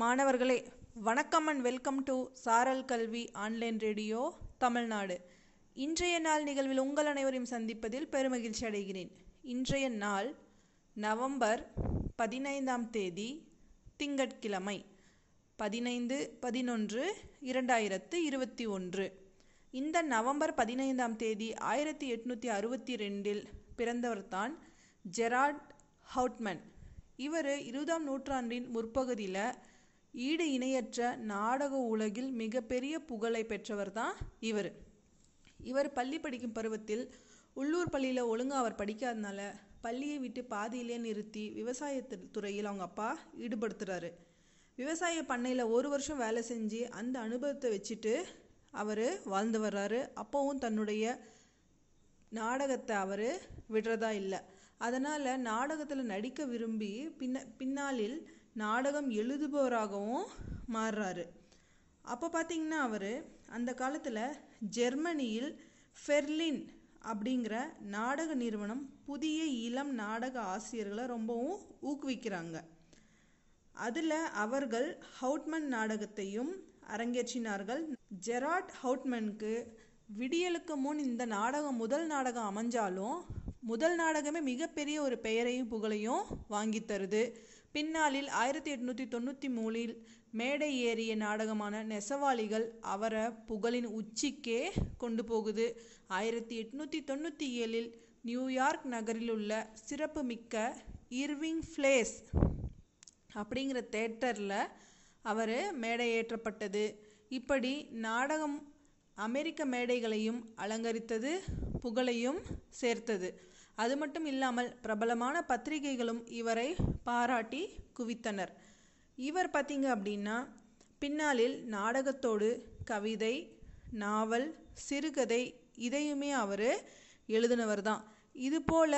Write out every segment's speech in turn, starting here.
மாணவர்களே வணக்கம் and welcome to சாரல் கல்வி ஆன்லைன் ரேடியோ தமிழ்நாடு. இன்றைய நாள் நிகழ்வில் உங்கள் அனைவரையும் சந்திப்பதில் பெருமகிழ்ச்சி அடைகிறேன். இன்றைய நாள் நவம்பர் பதினைந்தாம் தேதி திங்கட்கிழமை பதினைந்து பதினொன்று இரண்டாயிரத்து இருபத்தி ஒன்று. இந்த நவம்பர் பதினைந்தாம் தேதி ஆயிரத்தி எட்நூற்றி அறுபத்தி ரெண்டில் பிறந்தவர்தான் ஜெரார்ட் ஹவுட்மன். இவர் இருபதாம் நூற்றாண்டின் முற்பகுதியில் ஈடு இணையற்ற நாடக உலகில் மிகப்பெரிய புகழை பெற்றவர் தான் இவர். இவர் பள்ளி படிக்கும் பருவத்தில் உள்ளூர் பள்ளியில் ஒழுங்காக அவர் படிக்காதனால பள்ளியை விட்டு பாதியிலே நிறுத்தி விவசாய துறையில் அவங்க அப்பா ஈடுபடுத்துகிறாரு விவசாய பண்ணையில் ஒரு வருஷம் வேலை செஞ்சு அந்த அனுபவத்தை வச்சுட்டு அவர் வாழ்ந்து வர்றாரு. அப்போவும் தன்னுடைய நாடகத்தை அவர் விடுறதா இல்லை. அதனால் நாடகத்தில் நடிக்க விரும்பி பின்ன பின்னாளில் நாடகம் எழுதுபவராகவும் மாறுறாரு. அப்போ பார்த்தீங்கன்னா அவர் அந்த காலத்தில் ஜெர்மனியில் ஃபெர்லின் அப்படிங்கிற நாடக நிறுவனம் புதிய இளம் நாடக ஆசிரியர்களை ரொம்பவும் ஊக்குவிக்கிறாங்க. அதில் அவர்கள் ஹவுட்மன் நாடகத்தையும் அரங்கேற்றினார்கள். ஜெராட் ஹவுட்மனுக்கு விடியலுக்கு முன் இந்த நாடகம் முதல் நாடகம் அமைஞ்சாலும் முதல் நாடகமே மிகப்பெரிய ஒரு பெயரையும் புகழையும் வாங்கி தருது. பின்னாளில் ஆயிரத்தி எட்நூற்றி தொண்ணூற்றி மூணில் மேடை ஏறிய நாடகமான நெசவாளிகள் அவரை புகழின் உச்சிக்கே கொண்டு போகுது. ஆயிரத்தி எட்நூற்றி தொண்ணூற்றி ஏழில் நியூயார்க் நகரில் உள்ள சிறப்புமிக்க இர்விங் ஃப்ளேஸ் அப்படிங்கிற தேட்டரில் அவர் மேடை ஏற்றப்பட்டது. இப்படி நாடகம் அமெரிக்க மேடைகளையும் அலங்கரித்தது. புகழையும் சேர்த்தது. அது மட்டும் இல்லாமல் பிரபலமான பத்திரிகைகளும் இவரை பாராட்டி குவித்தனர். இவர் பார்த்தீங்க அப்படின்னா பின்னாளில் நாடகத்தோடு கவிதை நாவல் சிறுகதை இதையுமே அவர் எழுதினவர் தான். இதுபோல்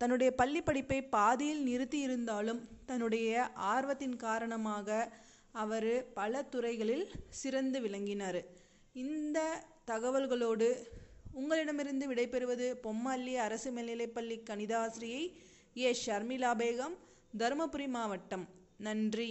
தன்னுடைய பள்ளி படிப்பை பாதியில் நிறுத்தி இருந்தாலும் தன்னுடைய ஆர்வத்தின் காரணமாக அவர் பல துறைகளில் சிறந்து விளங்கினார். இந்த தகவல்களோடு உங்களிடமிருந்து விடைபெறுவது பொம்மல்லி அரசு மேல்நிலைப்பள்ளி கணிதாசிரியை ஏ. ஷர்மிளா பேகம் தருமபுரி மாவட்டம். நன்றி.